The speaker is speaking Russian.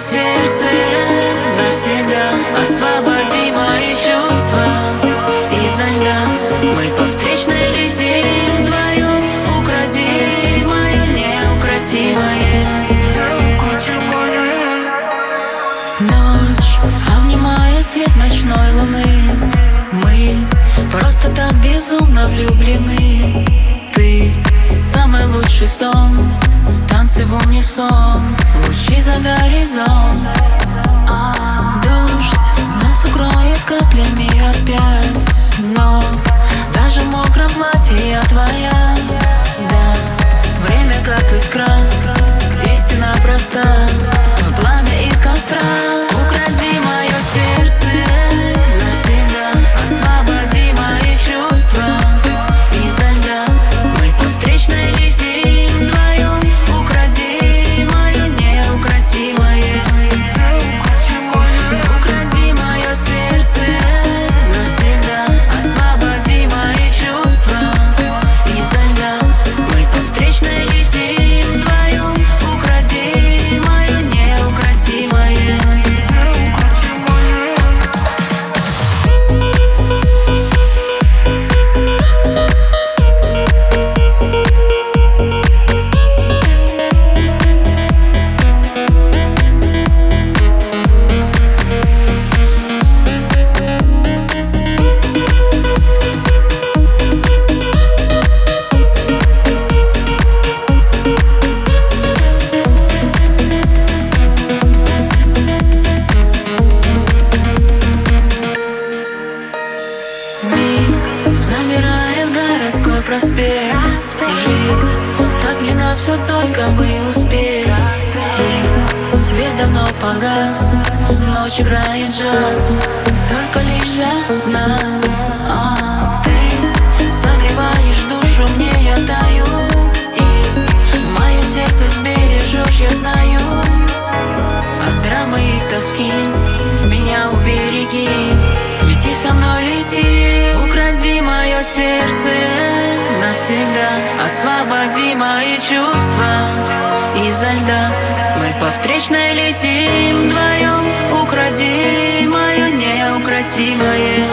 сердце навсегда. Освободи мои чувства. Изо льда Мы по встречной летим вдвоем Укради мое неукротимое. Ночь, обнимая свет ночной луны. Мы просто так безумно влюблены. Ты самый лучший сон Танцы в унисон Лучи за горизонт. А, Дождь нас укроет каплями опять городской проспект. Жизнь так длинна, все только бы успеть. И свет давно погас Ночь играет джаз. Только лишь для нас. А Ты согреваешь душу, мне я даю. И мое сердце сбережешь, я знаю. От драмы и тоски Меня убереги. Лети со мной, лети Укради мое сердце навсегда. Освободи мои чувства. Изо льда Мы по встречной летим вдвоем. Укради мое неукротимое